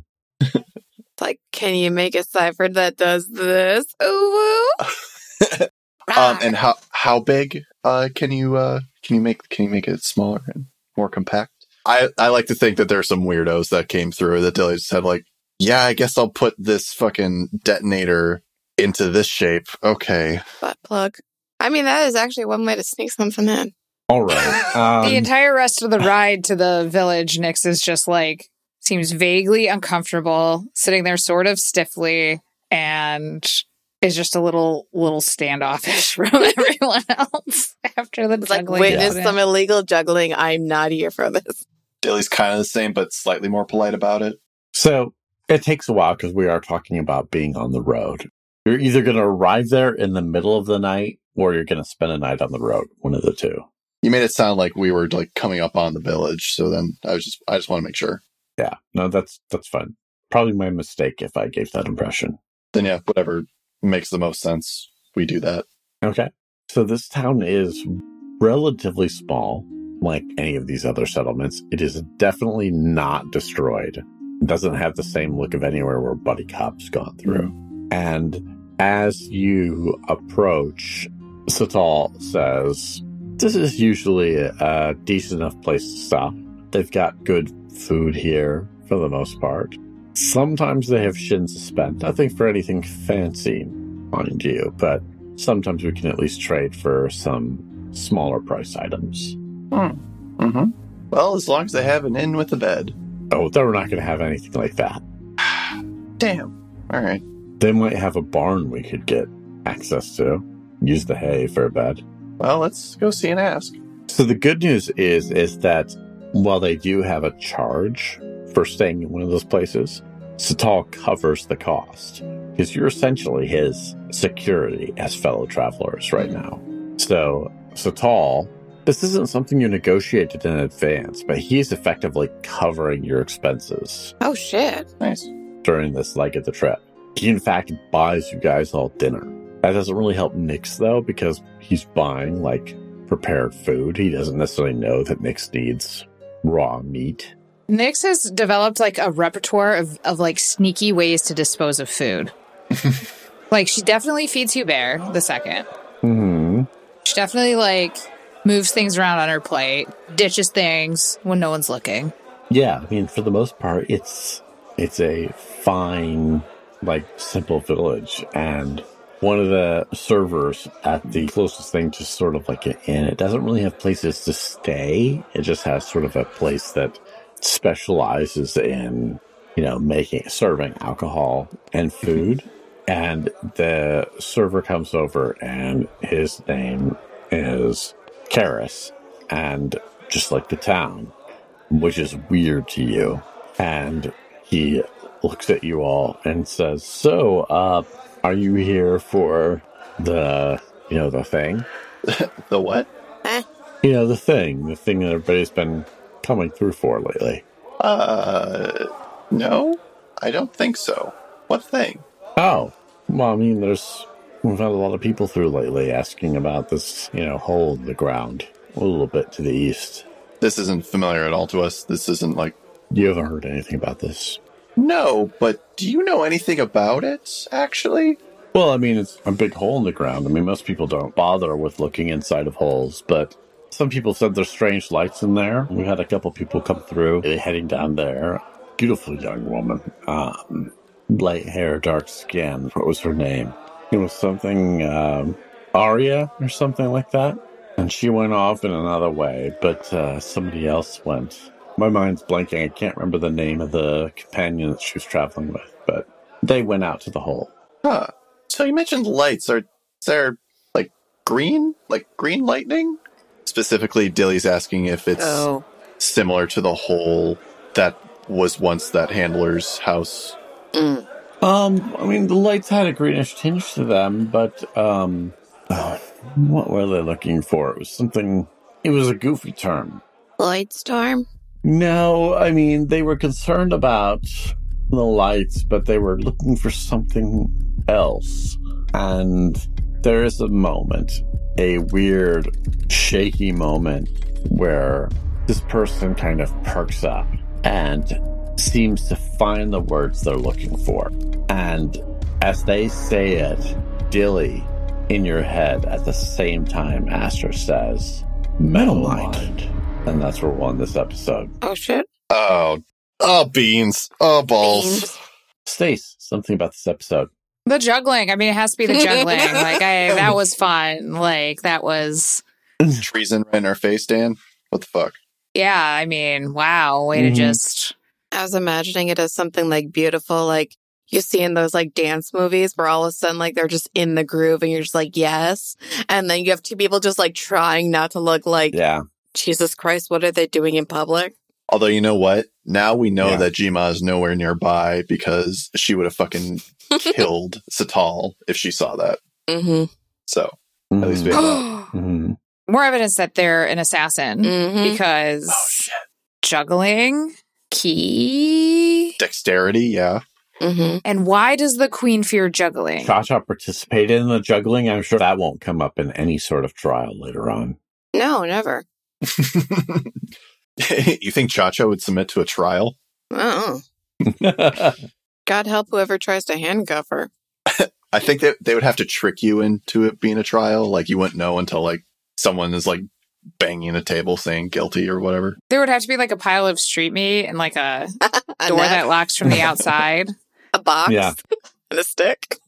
Like, can you make a cipher that does this? Ooh, woo. Um, and how how big uh, can you uh, can you make can you make it smaller and more compact? I, I like to think that there are some weirdos that came through that Dilly said like, yeah, I guess I'll put this fucking detonator into this shape. Okay. butt plug. I mean, that is actually one way to sneak something in. All right. Um, the entire rest of the ride to the village, Nix is just like seems vaguely uncomfortable, sitting there sort of stiffly, and is just a little little standoffish from everyone else after the It's like witness incident. some illegal juggling. I'm not here for this. Dilly's kind of the same, but slightly more polite about it. So it takes a while because we are talking about being on the road. You're either going to arrive there in the middle of the night or you're going to spend a night on the road. One of the two. You made it sound like we were like coming up on the village, so then I was just I just want to make sure. Yeah. No, that's that's fine. Probably my mistake if I gave that impression. Then yeah, whatever makes the most sense, we do that. Okay. So this town is relatively small, like any of these other settlements. It is definitely not destroyed. It doesn't have the same look of anywhere where Buddy Cop's gone through. Mm. And as you approach, Satal says, This is usually a, a decent enough place to stop. They've got good food here, for the most part. Sometimes they have shins to spend. Nothing for anything fancy, mind you, but sometimes we can at least trade for some smaller price items. Mm-hmm. Well, as long as they have an inn with a bed. Oh, they're not going to have anything like that. Damn. All right. They might have a barn we could get access to. Use the hay for a bed. Well, let's go see and ask. So the good news is is that while they do have a charge for staying in one of those places, Satal covers the cost because you're essentially his security as fellow travelers right now. So Satal, this isn't something you negotiated in advance, but he's effectively covering your expenses Oh shit. Nice. during this leg of the trip. He in fact buys you guys all dinner. That doesn't really help Nix though, because he's buying like prepared food. He doesn't necessarily know that Nix needs raw meat. Nix has developed like a repertoire of, of like sneaky ways to dispose of food. like she definitely feeds Hubert the second. Hmm. She definitely like moves things around on her plate, ditches things when no one's looking. Yeah, I mean, for the most part, it's it's a fine, like simple village, and one of the servers at the closest thing to sort of like an inn. It doesn't really have places to stay. It just has sort of a place that specializes in, you know, making serving alcohol and food. And the server comes over, and his name is Karis, and just like the town, which is weird to you. And he looks at you all and says, "So, uh, are you here for the, you know, the thing? The what? You know, the thing, the thing that everybody's been coming through for lately." Uh, no, I don't think so. What thing? Oh, well, I mean, there's we've had a lot of people through lately asking about this, you know, hole in the ground a little bit to the east. This isn't familiar at all to us. This isn't like. You haven't heard anything about this? No, but do you know anything about it, actually? Well, I mean, it's a big hole in the ground. I mean, most people don't bother with looking inside of holes, but some people said there's strange lights in there. We had a couple people come through, heading down there. Beautiful young woman, um, light hair, dark skin. What was her name? It was something um, Aria or something like that. And she went off in another way, but uh, somebody else went. My mind's blanking. I can't remember the name of the companion that she was traveling with, but they went out to the hole. Huh. So you mentioned lights. Are there like green, like green lightning? Specifically, Dilly's asking if it's Oh. similar to the hole that was once that handler's house. Mm. Um, I mean, the lights had a greenish tinge to them, but um, oh, what were they looking for? It was something. It was a goofy term. Light storm? No, I mean they were concerned about the lights, but they were looking for something else. And there is a moment, a weird, shaky moment, where this person kind of perks up and seems to find the words they're looking for. And as they say it, Dilly in your head at the same time, Aster says, Metal Mind. And that's where we'll end this episode. Oh shit. Oh, oh, beans. Oh, balls. Beans. Stace, something about this episode. The juggling. I mean, it has to be the juggling. like I, that was fun. Like that was, Treason right in our face, Dan. What the fuck? yeah. I mean, wow. Way Mhm. to just. I was imagining it as something like beautiful, like you see in those like dance movies where all of a sudden like they're just in the groove and you're just like, yes. And then you have two people just like trying not to look like, Yeah. Jesus Christ, what are they doing in public? Although you know what? Now we know Yeah. that Jima is nowhere nearby because she would have fucking killed Satal if she saw that. Mm-hmm. So at least we have that. Mhm. More evidence that they're an assassin Mm-hmm. because Oh shit! juggling key. Dexterity, yeah. Mm-hmm. And why does the queen fear juggling? Cha Cha participated in the juggling. I'm sure that won't come up in any sort of trial later on. No, never. you think Chacha would submit to a trial? Oh, God help whoever tries to handcuff her. I think that they would have to trick you into it being a trial. Like you wouldn't know until like someone is like banging a table saying guilty or whatever. There would have to be like a pile of street meat and like a A door net, that locks from the outside. a box, Yeah. and a stick.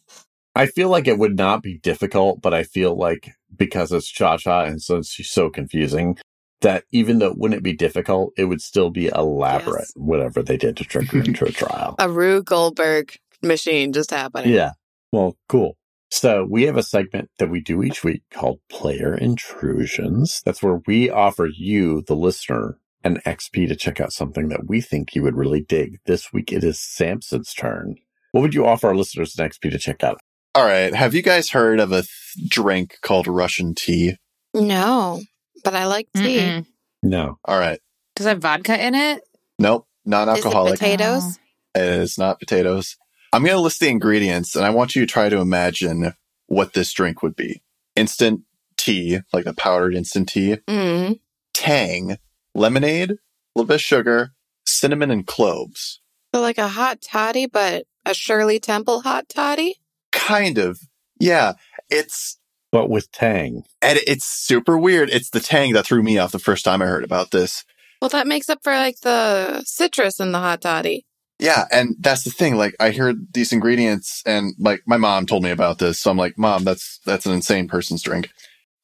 I feel like it would not be difficult, but I feel like because it's Cha Cha and since she's so confusing, that even though it wouldn't be difficult, it would still be elaborate, Yes. whatever they did to trick her into a trial. A Rube Goldberg machine just happening. Yeah. Well, cool. So we have a segment that we do each week called Player Intrusions. That's where we offer you, the listener, an XP to check out something that we think you would really dig. This week it is Samson's turn. What would you offer our listeners an XP to check out? All right. Have you guys heard of a th- drink called Russian tea? No, but I like tea. Mm-mm. No. All right. Does it have vodka in it? Nope. Non alcoholic. potatoes? It is not potatoes. I'm going to list the ingredients and I want you to try to imagine what this drink would be. Instant tea, like the powdered instant tea, Mm. tang, lemonade, a little bit of sugar, cinnamon, and cloves. So like a hot toddy, but a Shirley Temple hot toddy. Kind of. Yeah. It's, But with Tang. and it's super weird. It's the tang that threw me off the first time I heard about this. Well, that makes up for like the citrus in the hot toddy. Yeah, and that's the thing. Like, I heard these ingredients, and like my mom told me about this, so I'm like, "Mom, that's that's an insane person's drink."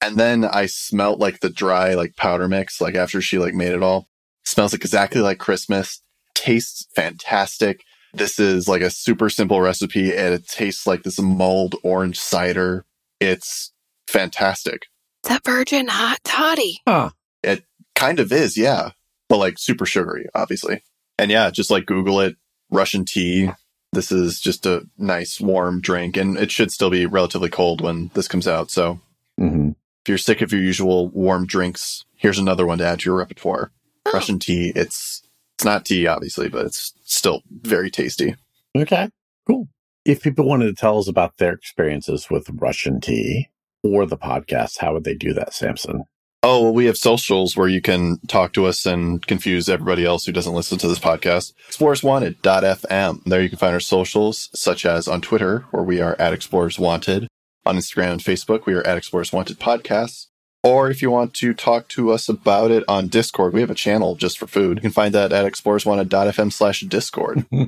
And then I smelt like the dry like powder mix, like after she like made it all. Smells like exactly like Christmas. Tastes fantastic. This is like a super simple recipe, and it tastes like this mulled orange cider. It's fantastic. It's a virgin hot toddy. Huh. It kind of is, yeah, but like super sugary, obviously. And yeah, just like Google it, Russian tea. This is just a nice warm drink, and it should still be relatively cold when this comes out. So hmm if you're sick of your usual warm drinks, here's another one to add to your repertoire. Oh. Russian tea. It's it's not tea, obviously, but it's still very tasty. Okay. Cool. If people wanted to tell us about their experiences with Russian tea or the podcast, how would they do that, Samson? Oh, well, we have socials where you can talk to us and confuse everybody else who doesn't listen to this podcast. Explorers ExplorersWanted.fm. There you can find our socials, such as on Twitter, where we are at Explorers Wanted. On Instagram and Facebook, we are at Explorers Wanted Podcasts. Or if you want to talk to us about it on Discord, we have a channel just for food. You can find that at explorerswanted.fm slash Discord. uh,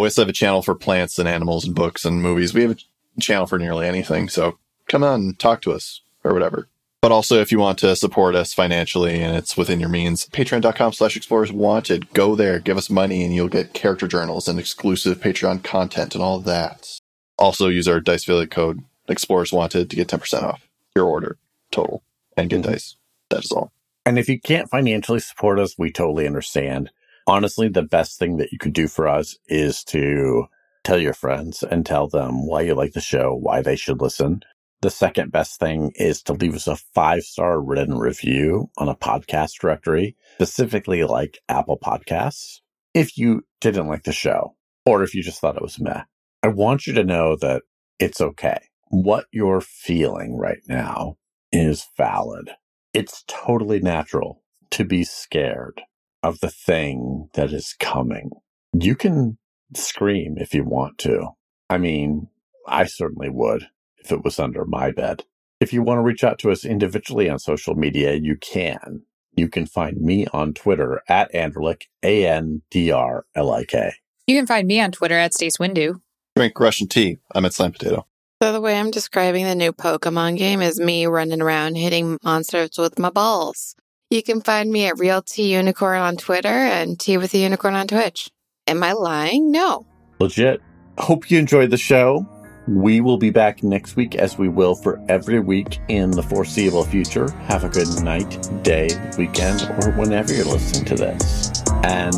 we also have a channel for plants and animals and books and movies. We have a channel for nearly anything. So come on talk to us or whatever. But also, if you want to support us financially and it's within your means, patreon.com slash explorers wanted. Go there, give us money, and you'll get character journals and exclusive Patreon content and all that. Also, use our Dice affiliate code explorers wanted to get 10% off your order total and get Mhm. dice. That is all. And if you can't financially support us, we totally understand. Honestly, the best thing that you could do for us is to tell your friends and tell them why you like the show, why they should listen. The second best thing is to leave us a five star written review on a podcast directory, specifically like Apple Podcasts. If you didn't like the show or if you just thought it was meh, I want you to know that it's okay. What you're feeling right now is valid it's totally natural to be scared of the thing that is coming. You can scream if you want to. I mean, I certainly would if it was under my bed. If you want to reach out to us individually on social media, you can. You can find me on Twitter at Andrlik, A N D R L I K. You can find me on Twitter at Stace Windu. Drink Russian tea. I'm at Slime Potato. So the way I'm describing the new Pokemon game is me running around hitting monsters with my balls. You can find me at Real T Unicorn on Twitter and Tea with the Unicorn on Twitch. Am I lying? No. Legit. Hope you enjoyed the show. We will be back next week as we will for every week in the foreseeable future. Have a good night, day, weekend, or whenever you're listening to this. And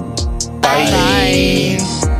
bye. Bye.